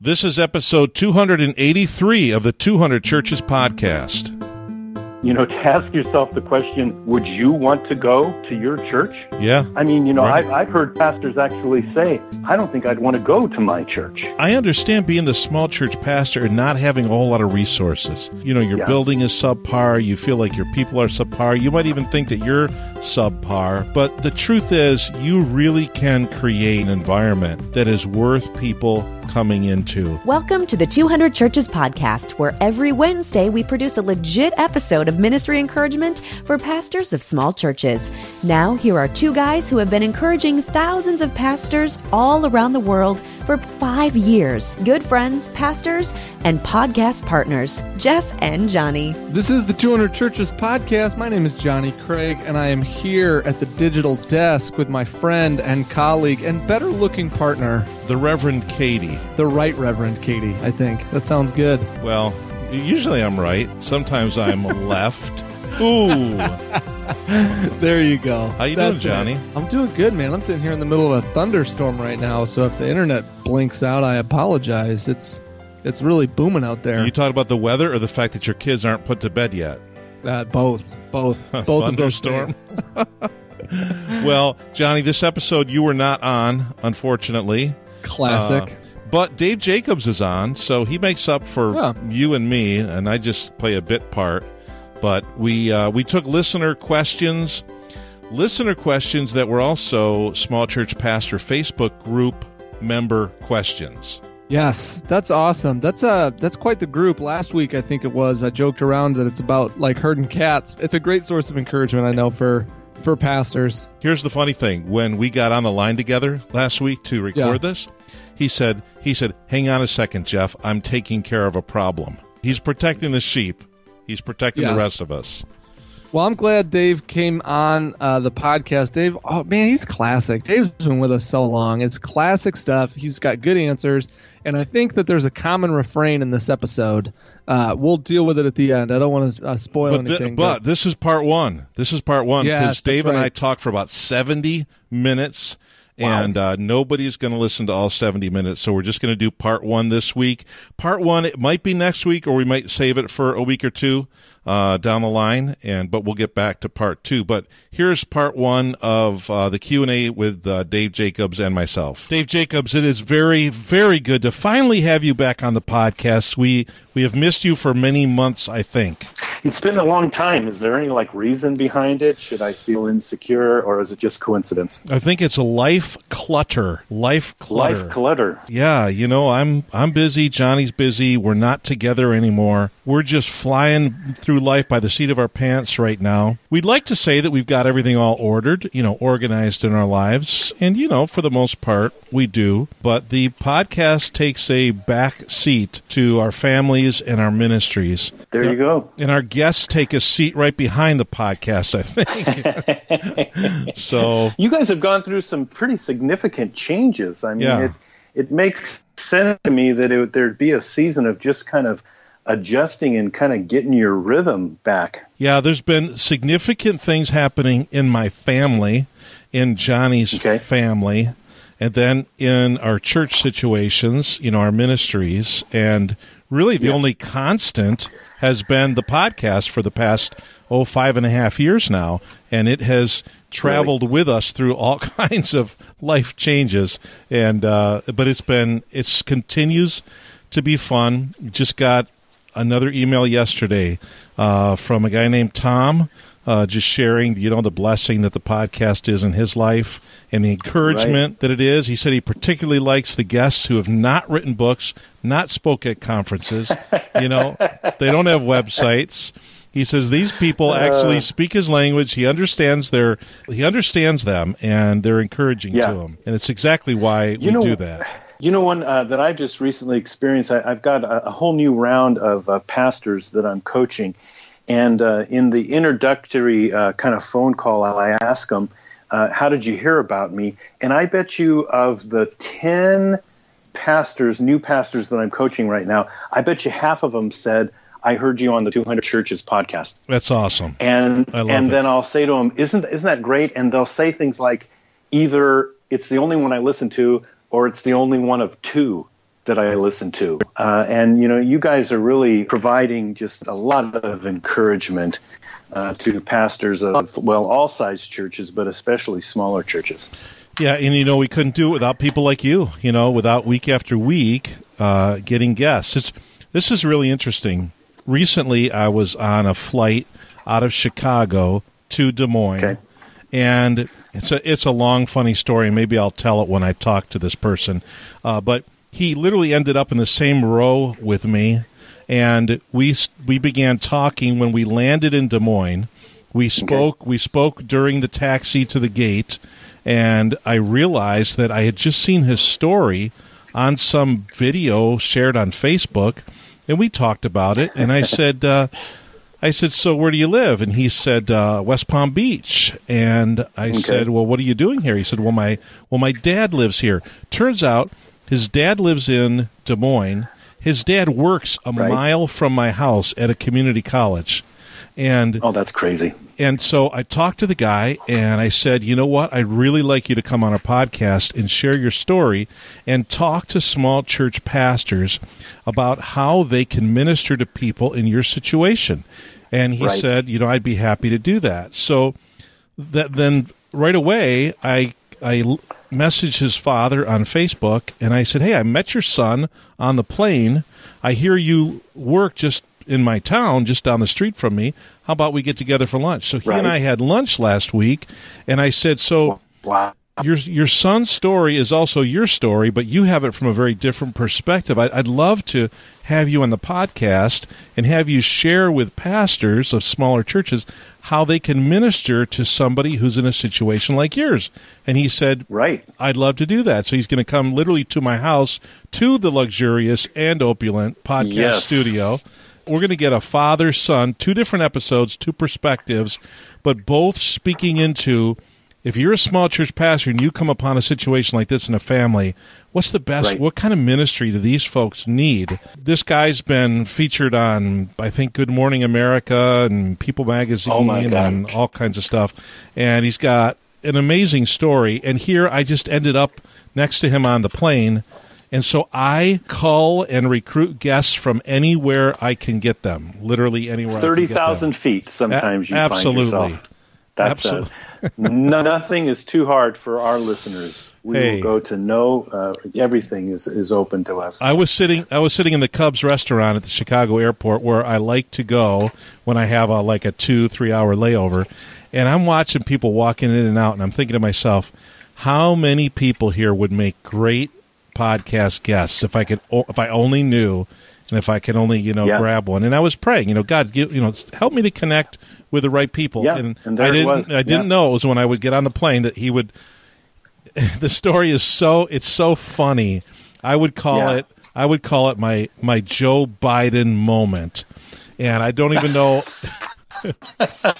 This is episode 283 of the 200 Churches podcast. You know, to ask yourself the question, would you want to go to your church? Yeah. I mean, you know, Right. I've, I've heard pastors actually say, I don't think I'd want to go to my church. I understand being the small church pastor and not having a whole lot of resources. You know, your Yeah. building is subpar. You feel like your people are subpar. You might even think that you're subpar. But the truth is, you really can create an environment that is worth people coming into. Welcome to the 200 Churches podcast, where every Wednesday we produce a legit episode of ministry encouragement for pastors of small churches. Now, here are two guys who have been encouraging thousands of pastors all around the world for five years. Good friends, pastors, and podcast partners, Jeff and Johnny. This is the 200 Churches podcast. My name is Johnny Craig, and I am here at the digital desk with my friend and colleague and better looking partner, The Reverend Katie. the Right Reverend Katie, I think. That sounds good. Well, usually I'm right. Sometimes I'm left. Ooh. There you go. How you doing, Johnny? it. I'm doing good, man. I'm sitting here in the middle of a thunderstorm right now, so if the internet blinks out, I apologize. It's it's really booming out there. You talk about the weather or the fact that your kids aren't put to bed yet? uh, both, both, both of those Thunderstorm. Well, Johnny, this episode you were not on, unfortunately. Classic. Uh, but Dave Jacobs is on, so he makes up for Yeah. you and me, and I just play a bit part. But we uh, we took listener questions, listener questions that were also small church pastor Facebook group member questions. Yes, that's awesome. That's uh that's quite the group. Last week I think it was I joked around that it's about like herding cats. It's a great source of encouragement I know for for pastors. Here's the funny thing: when we got on the line together last week to record Yeah. this, he said, "He said, hang on a second, Jeff. I'm taking care of a problem. He's protecting the sheep. He's protecting the rest of us." Well, I'm glad Dave came on uh, the podcast. Dave, oh man, he's classic. Dave's been with us so long. It's classic stuff. He's got good answers, and I think that there's a common refrain in this episode. Uh, we'll deal with it at the end. I don't want to uh, spoil But, thi- anything. but this is part one. This is part one because that's Dave and I right. talked for about 70 minutes. And uh, nobody's going to listen to all 70 minutes. So we're just going to do part one this week. Part one, it might be next week or we might save it for a week or two uh, down the line. And But we'll get back to part two. But here's part one of uh, the Q&A with uh, Dave Jacobs and myself. Dave Jacobs, it is very, very good to finally have you back on the podcast. We, we have missed you for many months, I think. It's been a long time. Is there any like reason behind it? Should I feel insecure or is it just coincidence? I think it's a life clutter. Life clutter. Life clutter. yeah, you know, I'm I'm busy, Johnny's busy, we're not together anymore. We're just flying through life by the seat of our pants right now. We'd like to say that we've got everything all ordered, you know, organized in our lives, and you know, for the most part, we do. But the podcast takes a back seat to our families and our ministries. There you go. And our guests take a seat right behind the podcast, I think. so You guys have gone through some pretty significant changes. I mean, Yeah. it, it makes sense to me that it, there'd be a season of just kind of adjusting and kind of getting your rhythm back. Yeah, there's been significant things happening in my family, in Johnny's Okay. family, and then in our church situations, you know, our ministries. And really, the only constant has been the podcast for the past, oh, five and a half years now. And it has traveled with us through all kinds of life changes. And, uh, but it's been, it's continues to be fun. Just got another email yesterday uh, from a guy named Tom, uh, just sharing, you know, the blessing that the podcast is in his life and the encouragement that it is. He said he particularly likes the guests who have not written books, not spoke at conferences. you know, they don't have websites. He says these people actually speak his language. He understands their, he understands them, and they're encouraging Yeah. to him. And it's exactly why we know- do that. You know, one uh, that I just recently experienced, I, I've got a, a whole new round of uh, pastors that I'm coaching. And uh, in the introductory uh, kind of phone call, I ask them, uh, How did you hear about me? And I bet you of the 10 pastors, new pastors that I'm coaching right now, I bet you half of them said, I heard you on the 200 Churches podcast. That's awesome. And I love and it. then I'll say to them, "Isn't isn't that great?" And they'll say things like, "Either it's the only one I listen to, or it's the only one of two that I listen to. Uh, and, you know, you guys are really providing just a lot of encouragement uh, to pastors of, well, all size churches, but especially smaller churches. Yeah, and, you know, we couldn't do it without people like you, you know, without week after week uh, getting guests. It's, this is really interesting. Recently, I was on a flight out of Chicago to Des Moines. Okay. And it's a it's a long funny story. Maybe I'll tell it when I talk to this person. Uh, but he literally ended up in the same row with me, and we we began talking when we landed in Des Moines. We spoke okay. we spoke during the taxi to the gate, and I realized that I had just seen his story on some video shared on Facebook, and we talked about it. And I said. Uh, I said, "So where do you live?" And he said, uh, "West Palm Beach." And I okay. said, "Well, what are you doing here?" He said, "Well, my well, my dad lives here." Turns out his dad lives in Des Moines. His dad works a right. mile from my house at a community college. And oh, that's crazy. And so I talked to the guy and I said, you know what? I'd really like you to come on our podcast and share your story and talk to small church pastors about how they can minister to people in your situation. And he right. said, you know, I'd be happy to do that. So that then right away, I I messaged his father on Facebook and I said, "Hey, I met your son on the plane. I hear you work just in my town, just down the street from me. How about we get together for lunch? So he right. and I had lunch last week, and I said, so. Wow. Your your son's story is also your story, but you have it from a very different perspective. I, I'd love to have you on the podcast and have you share with pastors of smaller churches how they can minister to somebody who's in a situation like yours. And he said, Right. I'd love to do that. So he's going to come literally to my house, to the luxurious and opulent podcast yes. studio we're going to get a father son, two different episodes, two perspectives, but both speaking into if you're a small church pastor and you come upon a situation like this in a family, what's the best? Right. What kind of ministry do these folks need? This guy's been featured on, I think, Good Morning America and People Magazine oh and all kinds of stuff. And he's got an amazing story. And here I just ended up next to him on the plane and so I call and recruit guests from anywhere I can get them, literally anywhere. Thirty thousand feet. Sometimes a- you absolutely. find yourself. That's uh, absolutely. no, nothing is too hard for our listeners. We hey. will go to know uh, everything is, is open to us. I was sitting I was sitting in the Cubs restaurant at the Chicago airport where I like to go when I have a like a two three hour layover, and I'm watching people walking in and out, and I'm thinking to myself, how many people here would make great podcast guests if I could if I only knew and if I could only you know yeah. grab one. And I was praying, you know, God, you, you know, help me to connect with the right people. Yeah, and, and I didn't I didn't yeah. know it was when I would get on the plane that he would. the story is so it's so funny. I would call it I would call it my my Joe Biden moment, and I don't even know.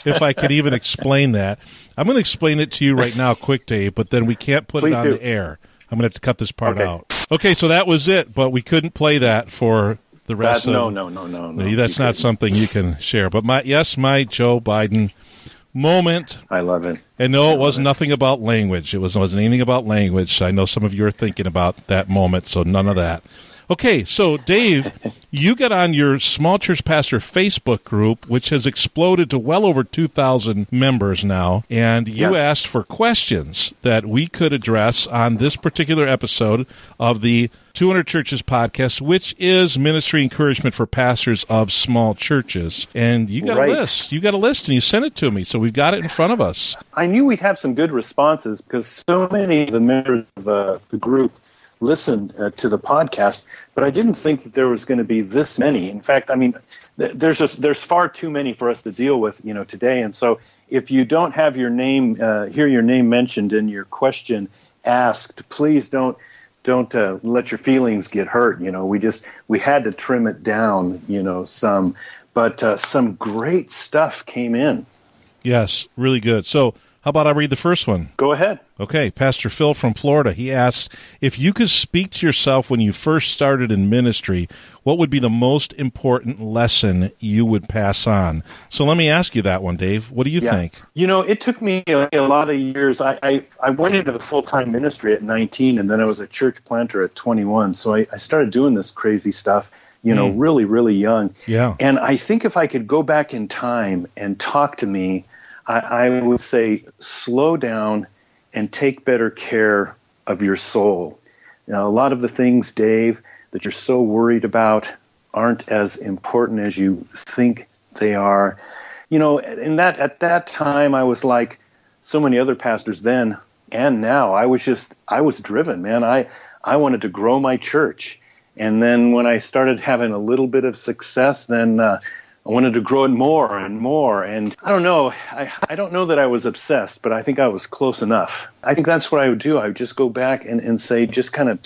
if I could even explain that. I'm going to explain it to you right now, quick, Dave, but then we can't put Please it on do. the air. I'm going to have to cut this part okay. out. Okay, so that was it, but we couldn't play that for the rest that, of no, no, no, no, no. That's not something you can share. But my yes, my Joe Biden moment. I love it. And no, it was nothing about language. It was wasn't anything about language. I know some of you are thinking about that moment, so none of that. Okay, so Dave, you got on your small church pastor Facebook group, which has exploded to well over 2,000 members now, and you yeah. asked for questions that we could address on this particular episode of the 200 Churches podcast, which is ministry encouragement for pastors of small churches. And you got right. a list. You got a list, and you sent it to me, so we've got it in front of us. I knew we'd have some good responses because so many of the members of uh, the group listen uh, to the podcast, but I didn't think that there was going to be this many. In fact, I mean, th- there's just there's far too many for us to deal with, you know, today. And so, if you don't have your name, uh, hear your name mentioned in your question asked, please don't don't uh, let your feelings get hurt. You know, we just we had to trim it down, you know, some, but uh, some great stuff came in. Yes, really good. So How about I read the first one? Go ahead. Okay, Pastor Phil from Florida. He asks if you could speak to yourself when you first started in ministry, what would be the most important lesson you would pass on? So let me ask you that one, Dave. What do you Yeah. think? You know, it took me a, a lot of years. I, I, I went into the full time ministry at 19, and then I was a church planter at 21. So I, I started doing this crazy stuff, you know, hmm. really, really young. Yeah. And I think if I could go back in time and talk to me, I, I would say slow down and take better care of your soul. Now, a lot of the things, Dave, that you're so worried about aren't as important as you think they are. You know, in that at that time, I was like so many other pastors then and now. I was just I was driven, man. I I wanted to grow my church, and then when I started having a little bit of success, then uh, I wanted to grow it more and more. And I don't know, I, I don't know that I was obsessed, but I think I was close enough. I think that's what I would do. I would just go back and, and say, just kind of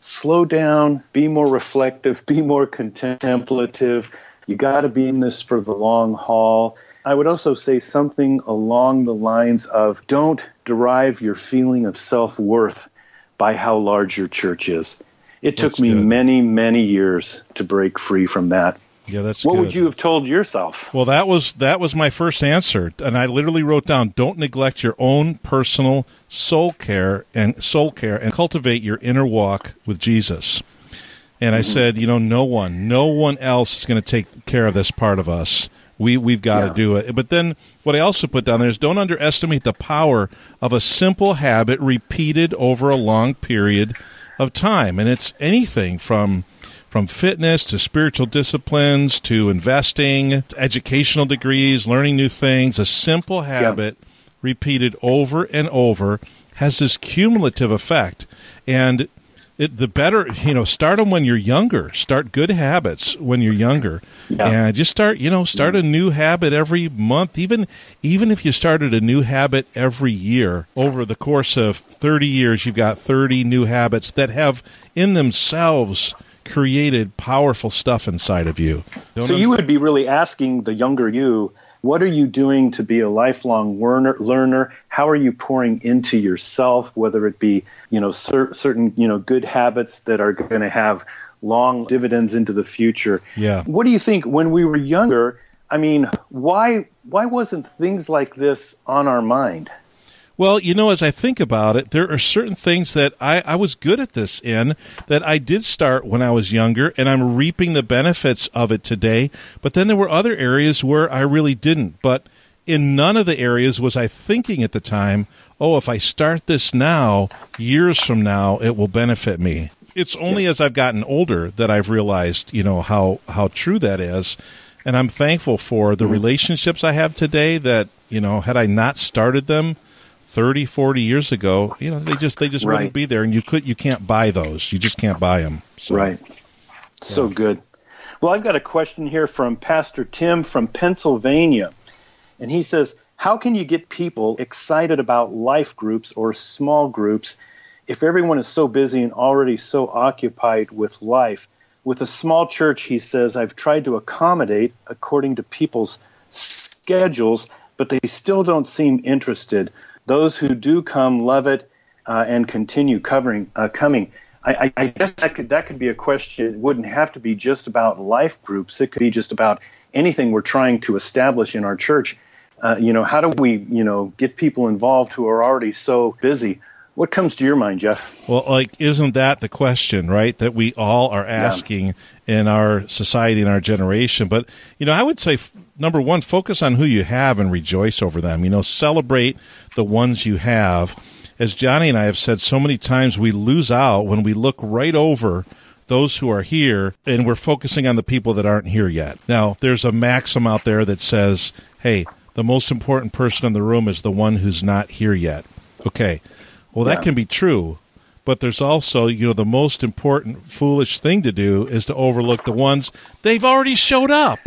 slow down, be more reflective, be more contemplative. You got to be in this for the long haul. I would also say something along the lines of don't derive your feeling of self worth by how large your church is. It took me good. many, many years to break free from that. Yeah, that's What good. would you have told yourself? Well, that was that was my first answer, and I literally wrote down: "Don't neglect your own personal soul care and soul care, and cultivate your inner walk with Jesus." And I mm-hmm. said, you know, no one, no one else is going to take care of this part of us. We we've got to Yeah. do it. But then what I also put down there is don't underestimate the power of a simple habit repeated over a long period of time, and it's anything from from fitness to spiritual disciplines to investing, to educational degrees, learning new things. A simple habit repeated over and over has this cumulative effect. And it, the better, you know, start them when you're younger. Start good habits when you're younger, Yeah. and just start, you know, start a new habit every month. Even even if you started a new habit every year over the course of 30 years, you've got 30 new habits that have in themselves created powerful stuff inside of you. Don't So you would be really asking the younger you, what are you doing to be a lifelong learner? Learner? How are you pouring into yourself? Whether it be you know cer- certain you know good habits that are going to have long dividends into the future. Yeah. What do you think when we were younger? I mean, why why wasn't things like this on our mind? Well, you know, as I think about it, there are certain things that I, I was good at this in that I did start when I was younger, and I'm reaping the benefits of it today. But then there were other areas where I really didn't. But in none of the areas was I thinking at the time, oh, if I start this now, years from now, it will benefit me. It's only as I've gotten older that I've realized, you know, how, how true that is. And I'm thankful for the mm-hmm. relationships I have today that, you know, had I not started them, 30 40 years ago you know they just they just Right. wouldn't be there and you could you can't buy those you just can't buy them so Right. So good. Well, I've got a question here from Pastor Tim from Pennsylvania. And he says, How can you get people excited about life groups or small groups if everyone is so busy and already so occupied with life? With a small church, he says, I've tried to accommodate according to people's schedules, but they still don't seem interested. Those who do come love it uh, and continue covering uh, coming. I, I, guess that could that could be a question. It wouldn't have to be just about life groups. It could be just about anything we're trying to establish in our church. Uh, you know, how do we you know get people involved who are already so busy? What comes to your mind, Jeff? well like isn't that the question right that we all are asking in our society and our generation but you know i would say number one focus on who you have and rejoice over them you know celebrate the ones you have as johnny and i have said so many times we lose out when we look right over those who are here and we're focusing on the people that aren't here yet. Now, there's a maxim out there that says, hey, the most important person in the room is the one who's not here yet. Okay. Well, that Yeah. can be true, but there's also, you know, the most important foolish thing to do is to overlook the ones they've already showed up.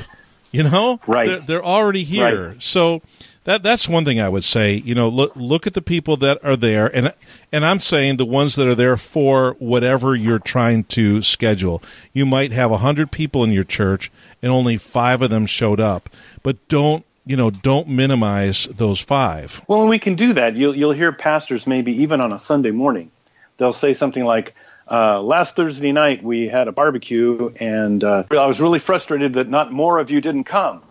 You know? Right. They're, they're already here. Right. So that that's one thing I would say. You know, look look at the people that are there, and and I'm saying the ones that are there for whatever you're trying to schedule. You might have a hundred people in your church, and only five of them showed up, but don't you know, don't minimize those five. Well, and we can do that. You'll you'll hear pastors maybe even on a Sunday morning, they'll say something like, uh, "Last Thursday night we had a barbecue, and uh, I was really frustrated that not more of you didn't come."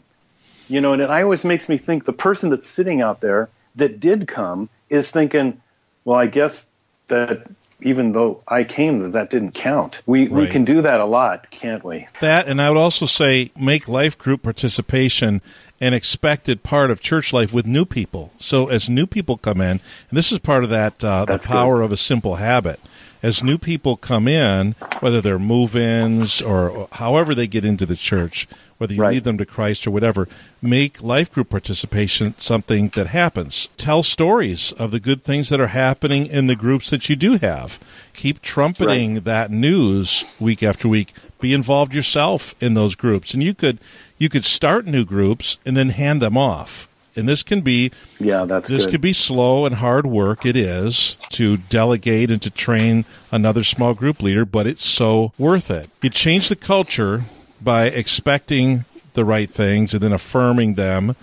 You know, and it always makes me think the person that's sitting out there that did come is thinking, "Well, I guess that even though I came, that that didn't count. We Right. we can do that a lot, can't we? That, and I would also say make life group participation an expected part of church life with new people. So as new people come in, and this is part of that uh, the power of a simple habit. As new people come in, whether they're move-ins or however they get into the church, whether you Right. lead them to Christ or whatever, make life group participation something that happens. Tell stories of the good things that are happening in the groups that you do have. Keep trumpeting that news week after week. Be involved yourself in those groups, and you could you could start new groups and then hand them off. And this can be Yeah, that's this good. could be slow and hard work. It is to delegate and to train another small group leader, but it's so worth it. You change the culture by expecting the right things and then affirming them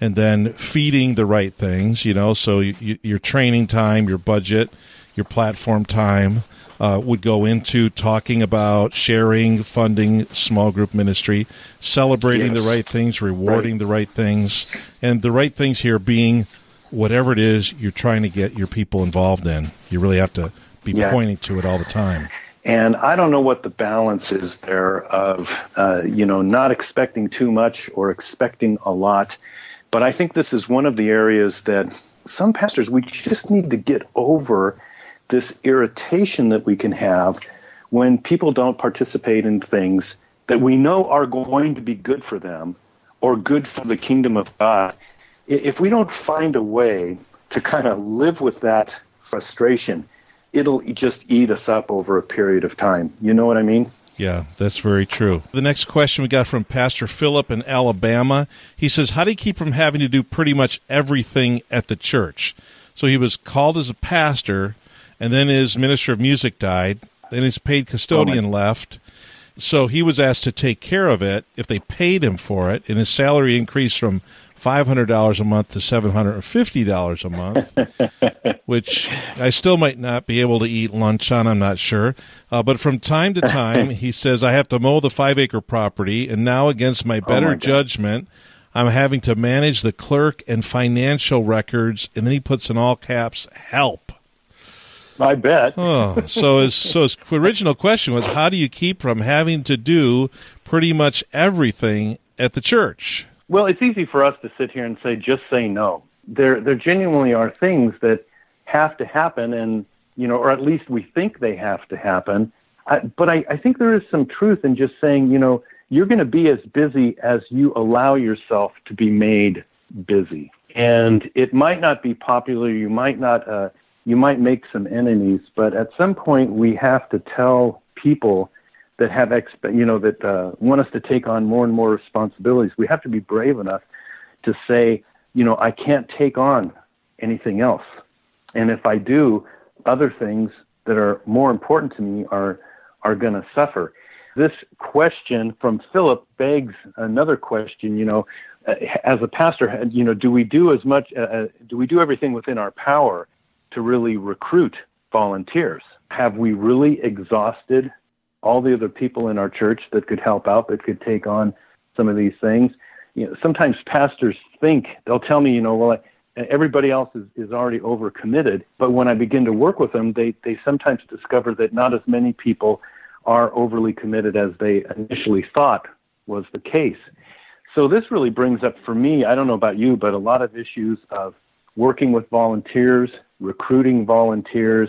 and then feeding the right things, you know, so you, you, your training time, your budget, your platform time uh, would go into talking about sharing, funding small group ministry, celebrating Yes. the right things, rewarding the right things, and the right things here being whatever it is you're trying to get your people involved in. You really have to be Yeah. pointing to it all the time. And I don't know what the balance is there of, uh, you know, not expecting too much or expecting a lot. But I think this is one of the areas that some pastors, we just need to get over this irritation that we can have when people don't participate in things that we know are going to be good for them or good for the kingdom of God. If we don't find a way to kind of live with that frustration, it'll just eat us up over a period of time. You know what I mean? Yeah, that's very true. The next question we got from Pastor Philip in Alabama. He says, How do you keep from having to do pretty much everything at the church? So he was called as a pastor, and then his minister of music died, then his paid custodian left. So he was asked to take care of it if they paid him for it, and his salary increased from $500 a month to $750 a month which I still might not be able to eat lunch on. I'm not sure. Uh, but from time to time, he says, I have to mow the five acre property. And now, against my better my judgment, I'm having to manage the clerk and financial records. And then he puts in all caps, help. I bet. Oh, so his, so his original question was, how do you keep from having to do pretty much everything at the church? Well, it's easy for us to sit here and say, just say no. There, there genuinely are things that have to happen, and you know, or at least we think they have to happen. I, but I, I think there is some truth in just saying, you know, you're going to be as busy as you allow yourself to be made busy, and it might not be popular. You might not, uh, you might make some enemies, but at some point we have to tell people that have exp- you know that uh, want us to take on more and more responsibilities. We have to be brave enough to say, you know, I can't take on anything else, and if I do, other things that are more important to me are are going to suffer. This question from Philip begs another question. You know, uh, as a pastor, you know, do we do as much? Uh, uh, do we do everything within our power to really recruit volunteers? Have we really exhausted all the other people in our church that could help out, that could take on some of these things. You know, sometimes pastors think they'll tell me, you know, well, I, everybody else is, is already overcommitted. But when I begin to work with them, they they sometimes discover that not as many people are overly committed as they initially thought was the case. So this really brings up for me, I don't know about you, but a lot of issues of working with volunteers, recruiting volunteers,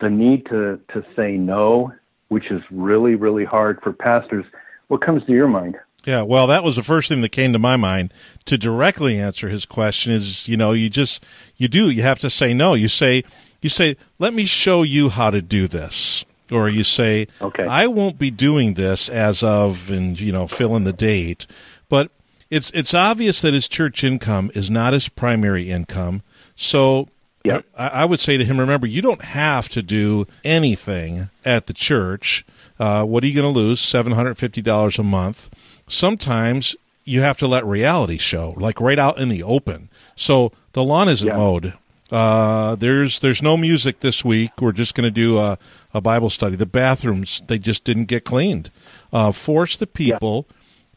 the need to to say no which is really, really hard for pastors. What comes to your mind? Yeah, well, that was the first thing that came to my mind. To directly answer his question is, you know, you just you do you have to say no. You say you say, "Let me show you how to do this." Or you say, Okay. "I won't be doing this as of and, you know, fill in the date." But it's it's obvious that his church income is not his primary income. So Yep. I, I would say to him, remember, you don't have to do anything at the church. Uh, what are you going to lose? Seven hundred fifty dollars a month. Sometimes you have to let reality show, like right out in the open. So the lawn isn't Yeah. mowed. Uh, there's there's no music this week. We're just going to do a, a Bible study. The bathrooms they just didn't get cleaned. Uh, force the people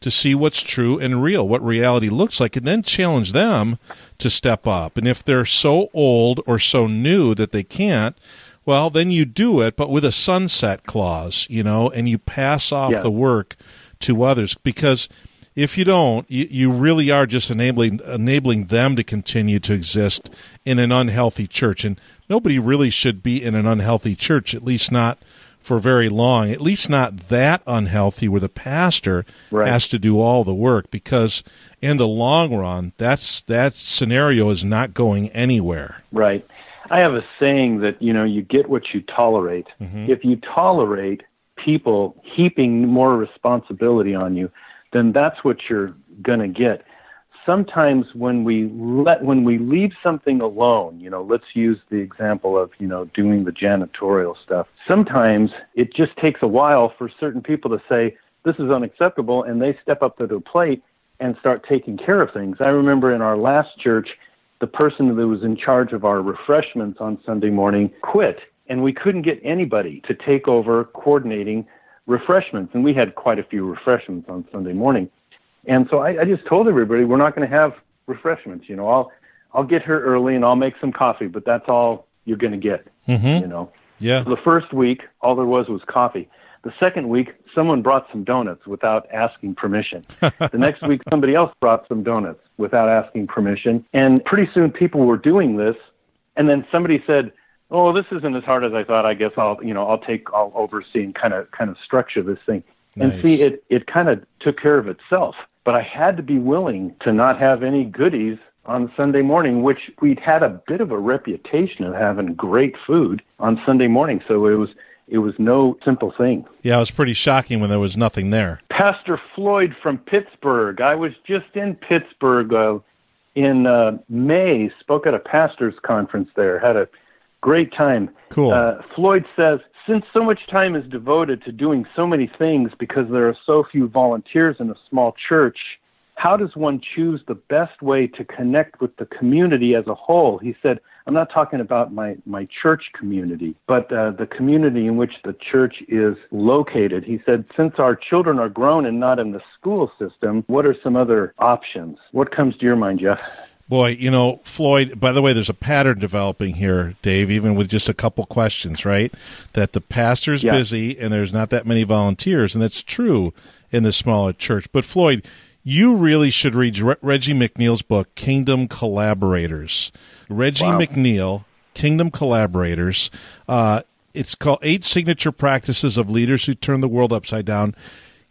to see what's true and real, what reality looks like, and then challenge them to step up. And if they're so old or so new that they can't, well, then you do it, but with a sunset clause, you know, and you pass off Yeah. the work to others because if you don't, you, you really are just enabling enabling them to continue to exist in an unhealthy church, and nobody really should be in an unhealthy church, at least not for very long. At least not that unhealthy, where the pastor Right. has to do all the work, because in the long run, that's that scenario is not going anywhere. Right. I have a saying that, you know, you get what you tolerate. Mm-hmm. If you tolerate people heaping more responsibility on you, then that's what you're going to get. Sometimes when we let when we leave something alone, you know, let's use the example of, you know, doing the janitorial stuff. Sometimes it just takes a while for certain people to say this is unacceptable and they step up to the plate and start taking care of things. I remember in our last church, the person that was in charge of our refreshments on Sunday morning quit, and we couldn't get anybody to take over coordinating refreshments. And we had quite a few refreshments on Sunday morning. And so I, I just told everybody we're not going to have refreshments. You know, I'll I'll get here early and I'll make some coffee, but that's all you're going to get. Mm-hmm. You know, Yeah, the first week, all there was was coffee. The second week, someone brought some donuts without asking permission. the next week, somebody else brought some donuts without asking permission. And pretty soon, people were doing this. And then somebody said, "Oh, this isn't as hard as I thought. I guess I'll, you know, I'll take, I'll oversee and kind of, kind of structure this thing." And see, it, it kind of took care of itself. But I had to be willing to not have any goodies on Sunday morning, which we'd had a bit of a reputation of having great food on Sunday morning. So it was it was no simple thing. yeah, it was pretty shocking when there was nothing there. Pastor Floyd from Pittsburgh. I was just in Pittsburgh uh, in uh, May. Spoke at a pastors' conference there. Had a great time. Cool. Uh, Floyd says, since so much time is devoted to doing so many things because there are so few volunteers in a small church, how does one choose the best way to connect with the community as a whole? He said, I'm not talking about my, my church community, but uh, the community in which the church is located. He said, since our children are grown and not in the school system, what are some other options? What comes to your mind, Jeff? Boy, you know, Floyd, by the way, there's a pattern developing here, Dave, even with just a couple questions, right? That the pastor's Yeah. busy and there's not that many volunteers, and that's true in the smaller church. But Floyd, you really should read Re- Reggie McNeal's book, Kingdom Collaborators. Reggie Wow. McNeal, Kingdom Collaborators. Uh, it's called Eight Signature Practices of Leaders Who Turn the World Upside Down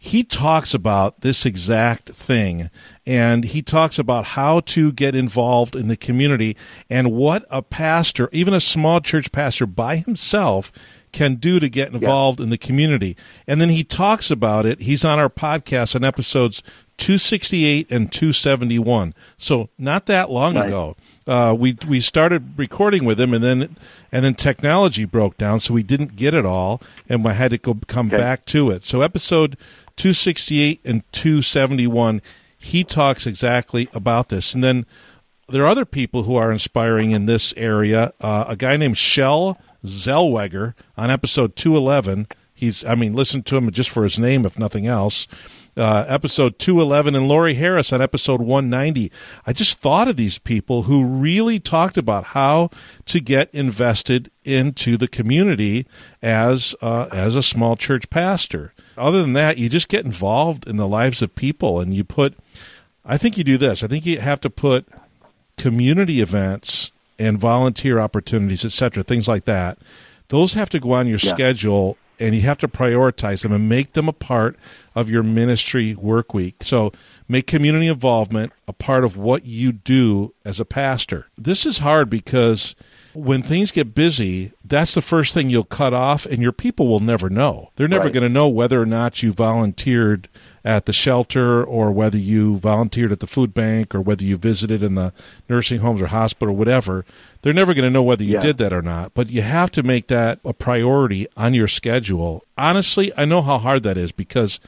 he talks about this exact thing and he talks about how to get involved in the community and what a pastor even a small church pastor by himself can do to get involved in the community and then he talks about it he's on our podcast on episodes 268 and 271 so not that long Nice. ago uh, we we started recording with him, and then and then technology broke down, so we didn't get it all, and I had to go come Okay. back to it. So episode two sixty eight and two seventy one, he talks exactly about this, and then there are other people who are inspiring in this area. Uh, a guy named Shell Zellweger on episode two eleven. He's I mean, listen to him just for his name, if nothing else uh, episode 211 and Lori Harris on episode 190. I just thought of these people who really talked about how to get invested into the community as uh, as a small church pastor. Other than that, you just get involved in the lives of people and you put I think you do this. I think you have to put community events and volunteer opportunities, etc., things like that. Those have to go on your Yeah. schedule and you have to prioritize them and make them a part of your ministry work week. So make community involvement a part of what you do as a pastor. This is hard because when things get busy, that's the first thing you'll cut off, and your people will never know. They're never Right. going to know whether or not you volunteered at the shelter or whether you volunteered at the food bank or whether you visited in the nursing homes or hospital or whatever. They're never going to know whether you Yeah. did that or not. But you have to make that a priority on your schedule. Honestly, I know how hard that is because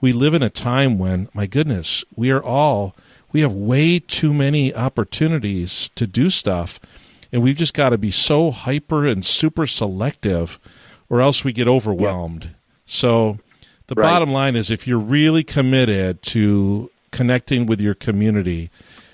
we live in a time when, my goodness, we are all, we have way too many opportunities to do stuff. And we've just got to be so hyper and super selective, or else we get overwhelmed. So, the Right. bottom line is if you're really committed to connecting with your community,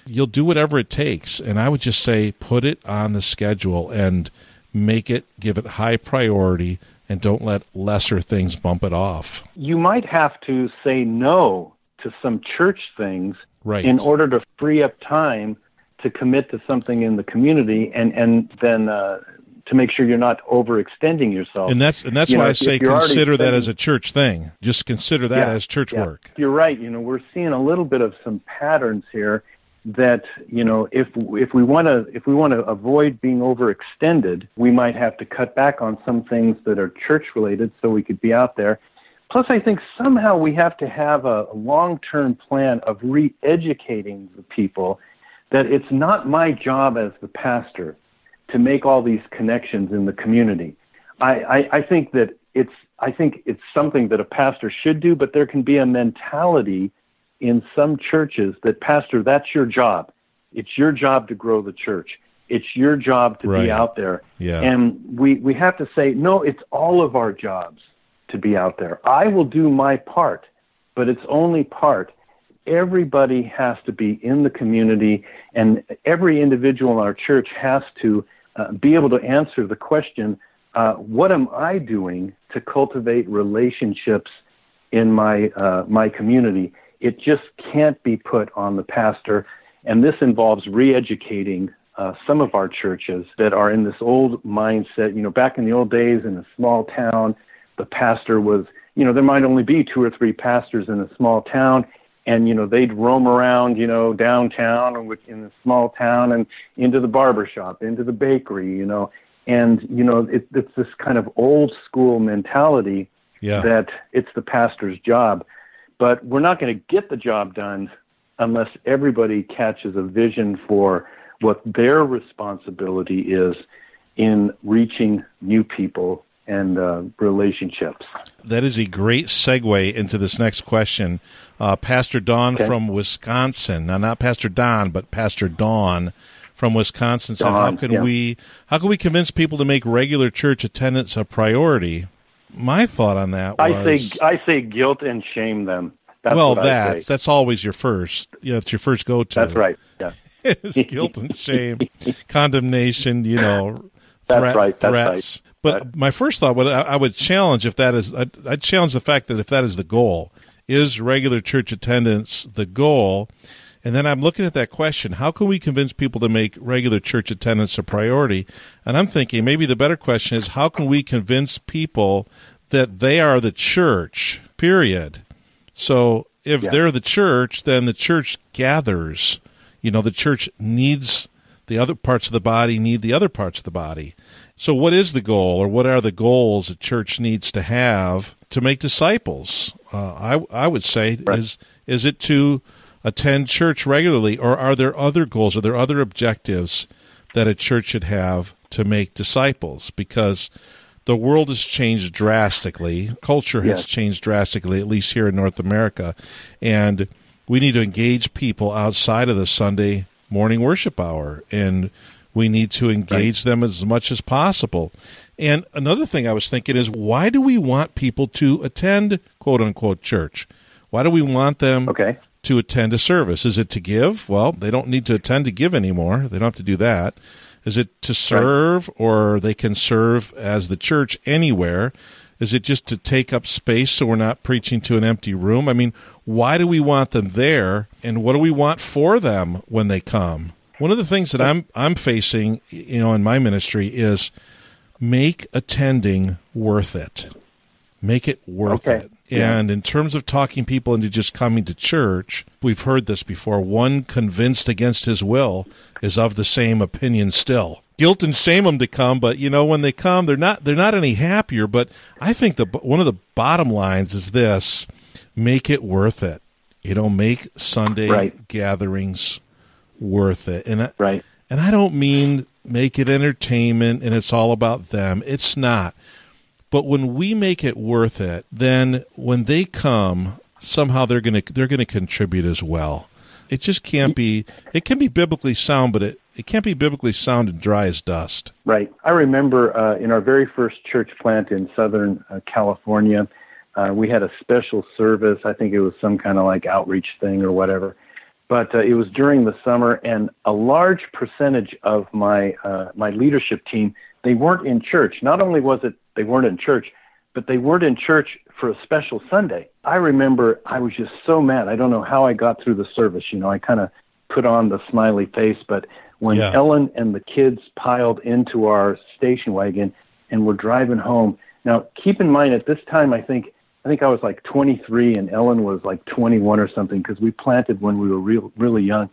you'll do whatever it takes. And I would just say put it on the schedule and make it, give it high priority, and don't let lesser things bump it off. You might have to say no to some church things Right. in order to free up time to commit to something in the community and, and then uh, to make sure you're not overextending yourself. And that's and that's You why know, I say consider that as a church thing. Just consider that Yeah, as church yeah. work. You're right. You know, we're seeing a little bit of some patterns here that you know if if we want to if we want to avoid being overextended, we might have to cut back on some things that are church related so we could be out there. Plus, I think somehow we have to have a, long term plan of re educating the people that it's not my job as the pastor to make all these connections in the community. I, I, I think that it's I think it's something that a pastor should do, but there can be a mentality in some churches that pastor, that's your job. It's your job to grow the church. It's your job to Right. be out there. Yeah. And we, we have to say, no, it's all of our jobs to be out there. I will do my part, but it's only part. Everybody has to be in the community, and every individual in our church has to uh, be able to answer the question uh, what am I doing to cultivate relationships in my, uh, my community? It just can't be put on the pastor, and this involves re educating uh, some of our churches that are in this old mindset. You know, back in the old days in a small town, the pastor was, you know, there might only be two or three pastors in a small town, and you know they'd roam around, you know, downtown or in the small town and into the barber shop, into the bakery, you know, and you know it, it's this kind of old school mentality Yeah. that it's the pastor's job, but we're not going to get the job done unless everybody catches a vision for what their responsibility is in reaching new people and uh, relationships. That is a great segue into this next question. Uh, Pastor Don Okay. from Wisconsin. Now, not Pastor Don, but Pastor Dawn from Wisconsin said, "How can yeah. we how can we convince people to make regular church attendance a priority?" My thought on that was, I say I say guilt and shame them. That's well, what I that's that's always your first. Yeah, it's your first go to. That's right. Yeah. is guilt and shame, condemnation, you know, That's threat, right, that's threats. But my first thought, would I, I would challenge if that is, I'd, I'd challenge the fact that if that is the goal, is regular church attendance the goal? And then I'm looking at that question: How can we convince people to make regular church attendance a priority? And I'm thinking maybe the better question is: How can we convince people that they are the church? Period. So if Yeah. they're the church, then the church gathers. You know, the church needs the other parts of the body, need the other parts of the body. So, what is the goal, or what are the goals a church needs to have to make disciples? Uh, I I would say Right. is is it to attend church regularly, or are there other goals? Are there other objectives that a church should have to make disciples? Because the world has changed drastically. Culture has Yes. changed drastically, at least here in North America. And we need to engage people outside of the Sunday morning worship hour. And we need to engage them as much as possible. And another thing I was thinking is why do we want people to attend quote unquote church? Why do we want them Okay. To attend a service? Is it to give? Well, they don't need to attend to give anymore. They don't have to do that. Is it to serve or they can serve as the church anywhere? Is it just to take up space so we're not preaching to an empty room? I mean, why do we want them there and what do we want for them when they come? One of the things that I'm I'm facing, you know, in my ministry is make attending worth it. Make it worth Okay. it. Yeah. And in terms of talking people into just coming to church, we've heard this before. One convinced against his will is of the same opinion still. Guilt and shame them to come, but you know when they come, they're not they're not any happier. But I think the one of the bottom lines is this: make it worth it. You know, make Sunday Right. gatherings worth it. And I, Right. and I don't mean make it entertainment and it's all about them. It's not. But when we make it worth it, then when they come, somehow they're going to they're going to contribute as well. It just can't be. It can be biblically sound, but it it can't be biblically sound and dry as dust. Right. I remember uh, in our very first church plant in Southern uh, California, uh, we had a special service. I think it was some kind of like outreach thing or whatever. But uh, it was during the summer, and a large percentage of my uh, my leadership team they weren't in church. Not only was it they weren't in church, but they weren't in church for a special Sunday. I remember I was just so mad. I don't know how I got through the service. You know, I kind of put on the smiley face, but when yeah. Ellen and the kids piled into our station wagon and were driving home. Now, keep in mind at this time, I think I think I was like 23 and Ellen was like 21 or something because we planted when we were real, really young.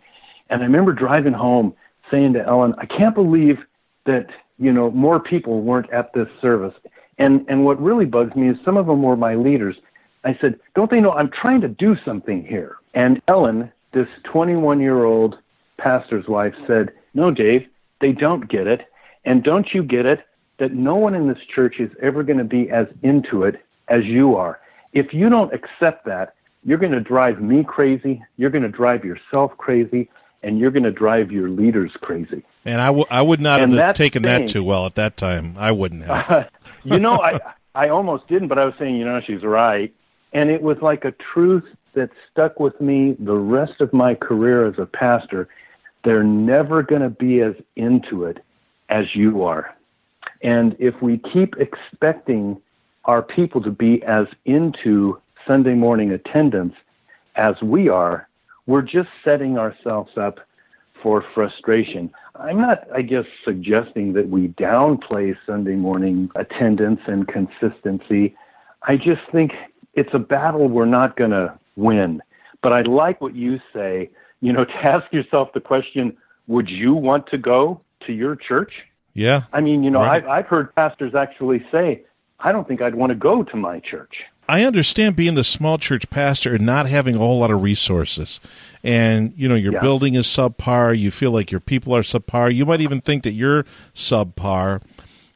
And I remember driving home saying to Ellen, I can't believe that, you know, more people weren't at this service. And, and what really bugs me is some of them were my leaders. I said, don't they know I'm trying to do something here? And Ellen, this 21 year old pastor's wife said, no, Dave, they don't get it. And don't you get it that no one in this church is ever going to be as into it as you are. If you don't accept that, you're going to drive me crazy, you're going to drive yourself crazy, and you're going to drive your leaders crazy. And I, w- I would not and have taken thing, that too well at that time. I wouldn't have. Uh, you know, I, I almost didn't, but I was saying, you know, she's right. And it was like a truth that stuck with me the rest of my career as a pastor. They're never going to be as into it as you are. And if we keep expecting our people to be as into Sunday morning attendance as we are, we're just setting ourselves up for frustration. I'm not, I guess, suggesting that we downplay Sunday morning attendance and consistency. I just think it's a battle we're not going to win. But I like what you say, you know, to ask yourself the question would you want to go to your church? Yeah. I mean, you know, right. I've, I've heard pastors actually say, I don't think I'd want to go to my church. I understand being the small church pastor and not having a whole lot of resources. And, you know, your yeah. building is subpar. You feel like your people are subpar. You might even think that you're subpar.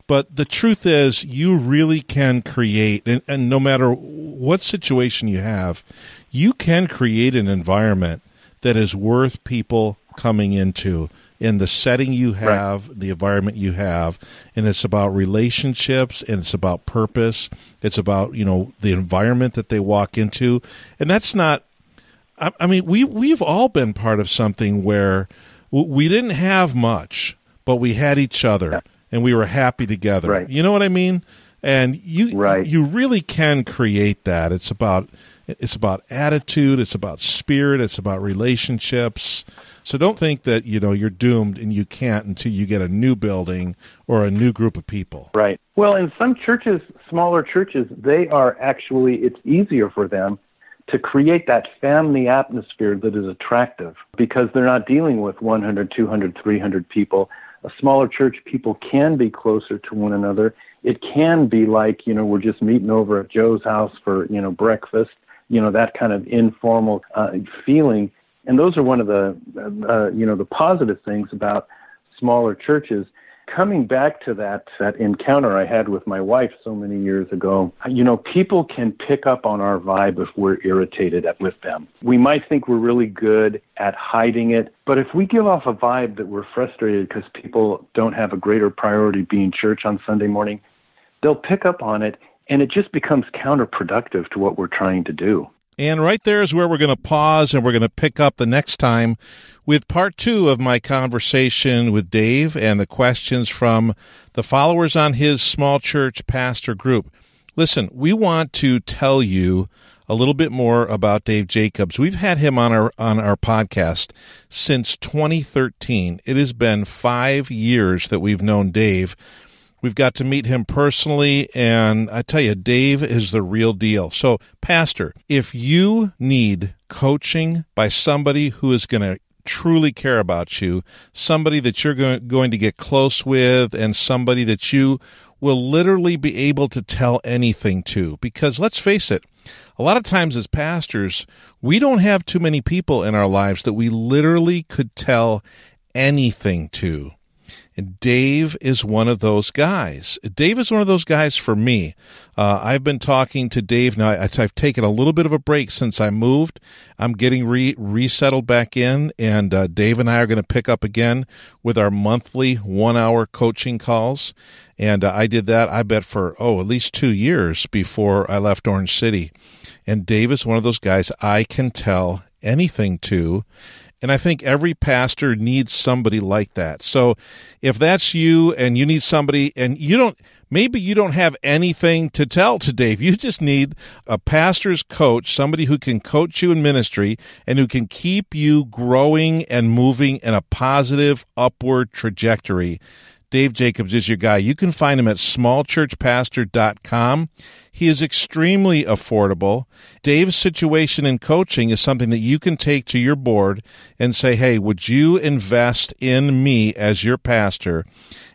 But the truth is, you really can create, and, and no matter what situation you have, you can create an environment that is worth people coming into in the setting you have, right. the environment you have, and it's about relationships and it's about purpose. It's about you know the environment that they walk into, and that's not. I, I mean, we we've all been part of something where we didn't have much, but we had each other, yeah. and we were happy together. Right. You know what I mean? And you right. you really can create that. It's about it's about attitude. It's about spirit. It's about relationships. So don't think that you know you're doomed and you can't until you get a new building or a new group of people. Right. Well, in some churches, smaller churches, they are actually it's easier for them to create that family atmosphere that is attractive because they're not dealing with 100, 200, 300 people. A smaller church, people can be closer to one another. It can be like, you know, we're just meeting over at Joe's house for, you know, breakfast, you know, that kind of informal uh, feeling and those are one of the uh, you know the positive things about smaller churches coming back to that that encounter I had with my wife so many years ago, you know, people can pick up on our vibe if we're irritated at, with them. We might think we're really good at hiding it, but if we give off a vibe that we're frustrated because people don't have a greater priority being church on Sunday morning, they'll pick up on it and it just becomes counterproductive to what we're trying to do. And right there is where we're going to pause and we're going to pick up the next time with part two of my conversation with Dave and the questions from the followers on his small church pastor group. Listen, we want to tell you a little bit more about Dave Jacobs. We've had him on our on our podcast since 2013. It has been 5 years that we've known Dave We've got to meet him personally, and I tell you, Dave is the real deal. So, Pastor, if you need coaching by somebody who is going to truly care about you, somebody that you're going to get close with, and somebody that you will literally be able to tell anything to. Because let's face it, a lot of times as pastors, we don't have too many people in our lives that we literally could tell anything to. And Dave is one of those guys. Dave is one of those guys for me. Uh, I've been talking to Dave now. I, have taken a little bit of a break since I moved. I'm getting re- resettled back in, and uh, Dave and I are going to pick up again with our monthly one hour coaching calls. And uh, I did that, I bet, for, oh, at least two years before I left Orange City. And Dave is one of those guys I can tell anything to. And I think every pastor needs somebody like that. So if that's you and you need somebody and you don't, maybe you don't have anything to tell to Dave. You just need a pastor's coach, somebody who can coach you in ministry and who can keep you growing and moving in a positive upward trajectory. Dave Jacobs is your guy. You can find him at smallchurchpastor.com. He is extremely affordable. Dave's situation in coaching is something that you can take to your board and say, hey, would you invest in me as your pastor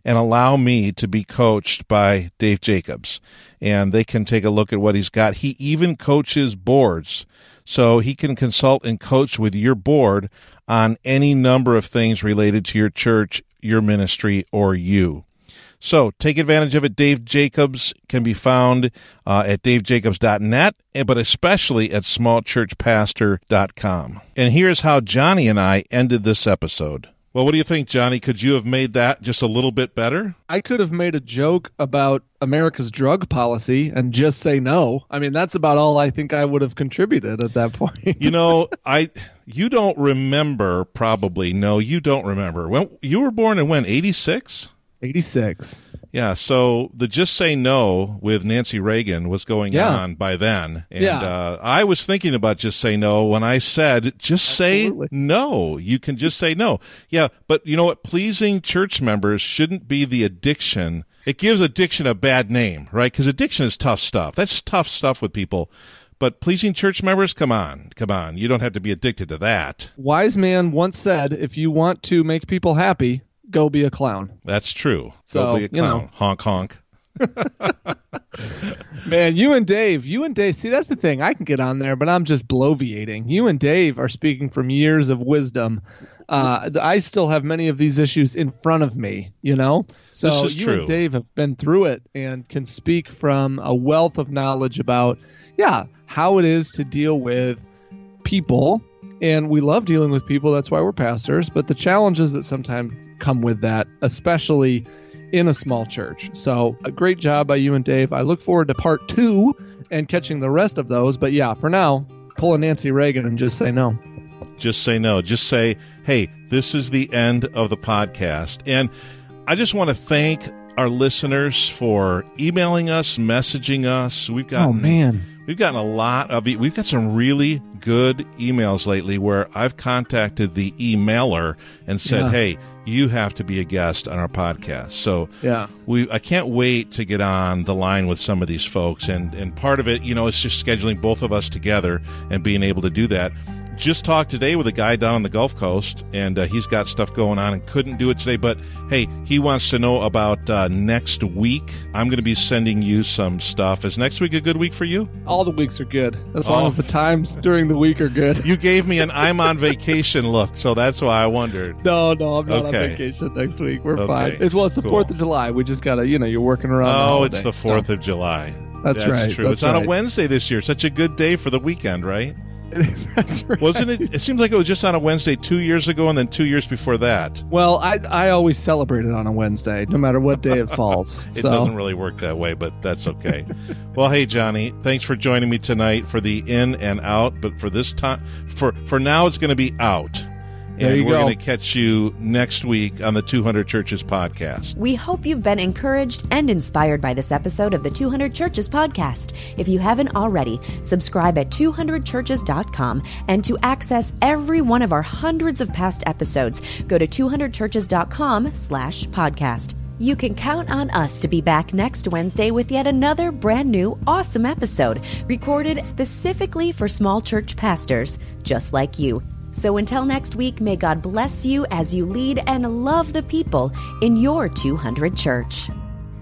and allow me to be coached by Dave Jacobs? And they can take a look at what he's got. He even coaches boards. So he can consult and coach with your board on any number of things related to your church, your ministry, or you. So take advantage of it. Dave Jacobs can be found uh, at davejacobs.net, eh, but especially at smallchurchpastor.com. And here's how Johnny and I ended this episode. Well, what do you think, Johnny? Could you have made that just a little bit better? I could have made a joke about America's drug policy and just say no. I mean, that's about all I think I would have contributed at that point. you know, I you don't remember probably. No, you don't remember. When you were born in when? 86? 86. Yeah, so the Just Say No with Nancy Reagan was going yeah. on by then. And yeah. uh, I was thinking about Just Say No when I said, just Absolutely. say no. You can just say no. Yeah, but you know what? Pleasing church members shouldn't be the addiction. It gives addiction a bad name, right? Because addiction is tough stuff. That's tough stuff with people. But pleasing church members, come on, come on. You don't have to be addicted to that. Wise man once said, if you want to make people happy, go be a clown. That's true. So, go be a clown. You know. Honk honk. Man, you and Dave, you and Dave, see, that's the thing. I can get on there, but I'm just bloviating. You and Dave are speaking from years of wisdom. Uh, I still have many of these issues in front of me, you know? So you true. and Dave have been through it and can speak from a wealth of knowledge about, yeah, how it is to deal with people and we love dealing with people. That's why we're pastors. But the challenges that sometimes come with that, especially in a small church. So, a great job by you and Dave. I look forward to part two and catching the rest of those. But yeah, for now, pull a Nancy Reagan and just say no. Just say no. Just say, hey, this is the end of the podcast. And I just want to thank our listeners for emailing us, messaging us. We've got oh man We've gotten a lot of, we've got some really good emails lately where I've contacted the emailer and said, yeah. "Hey, you have to be a guest on our podcast." So, yeah, we I can't wait to get on the line with some of these folks, and and part of it, you know, is just scheduling both of us together and being able to do that just talked today with a guy down on the Gulf Coast, and uh, he's got stuff going on and couldn't do it today. But hey, he wants to know about uh, next week. I'm going to be sending you some stuff. Is next week a good week for you? All the weeks are good, as long as the times during the week are good. You gave me an I'm on vacation look, so that's why I wondered. No, no, I'm not okay. on vacation next week. We're okay. fine. It's well, it's the Fourth of July. We just gotta, you know, you're working around. Oh, the it's the Fourth so. of July. That's, that's right. True. That's it's right. on a Wednesday this year. Such a good day for the weekend, right? right. Wasn't it? It seems like it was just on a Wednesday two years ago, and then two years before that. Well, I I always celebrate it on a Wednesday, no matter what day it falls. it so. doesn't really work that way, but that's okay. well, hey Johnny, thanks for joining me tonight for the in and out. But for this time, for for now, it's going to be out. There and we're going to catch you next week on the 200 Churches podcast. We hope you've been encouraged and inspired by this episode of the 200 Churches podcast. If you haven't already, subscribe at 200churches.com and to access every one of our hundreds of past episodes, go to 200churches.com slash podcast. You can count on us to be back next Wednesday with yet another brand new awesome episode recorded specifically for small church pastors just like you. So until next week, may God bless you as you lead and love the people in your 200 church.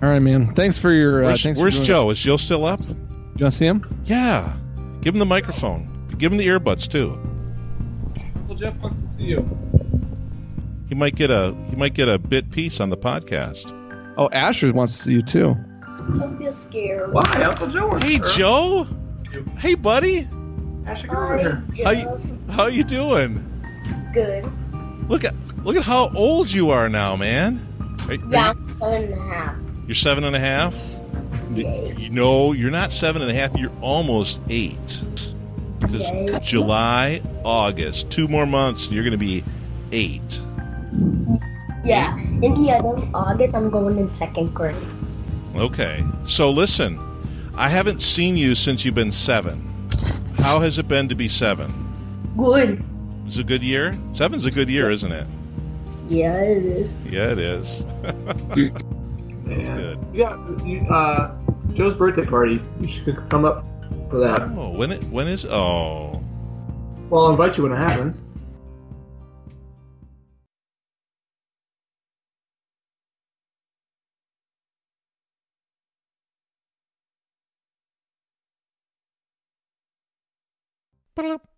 All right, man. Thanks for your. Uh, where's, thanks where's for Joe? Is Joe still up? You want to see him? Yeah. Give him the microphone. Give him the earbuds too. Well, Jeff wants to see you. he might get a he might get a bit piece on the podcast. Oh, Asher wants to see you too. Don't be scared. Why, Uncle Joe? Hey her. Joe, hey buddy, Ashley, come over Hi, how you, how you doing? Good. Look at look at how old you are now, man. Are- are Yeah, you- I'm seven and a half. you're seven and a half. Yay. You know, you're not seven and a half. You're almost eight. Because July, August, two more months, you're going to be eight. Yeah, in the other August, I'm going in second grade. Okay. So listen, I haven't seen you since you've been seven. How has it been to be seven? Good. It's a good year? Seven's a good year, isn't it? Yeah, it is. Yeah, it is. That's good. You got you, uh, Joe's birthday party. You should come up for that. Oh, when it when is oh Well, I'll invite you when it happens. Ba-da-da.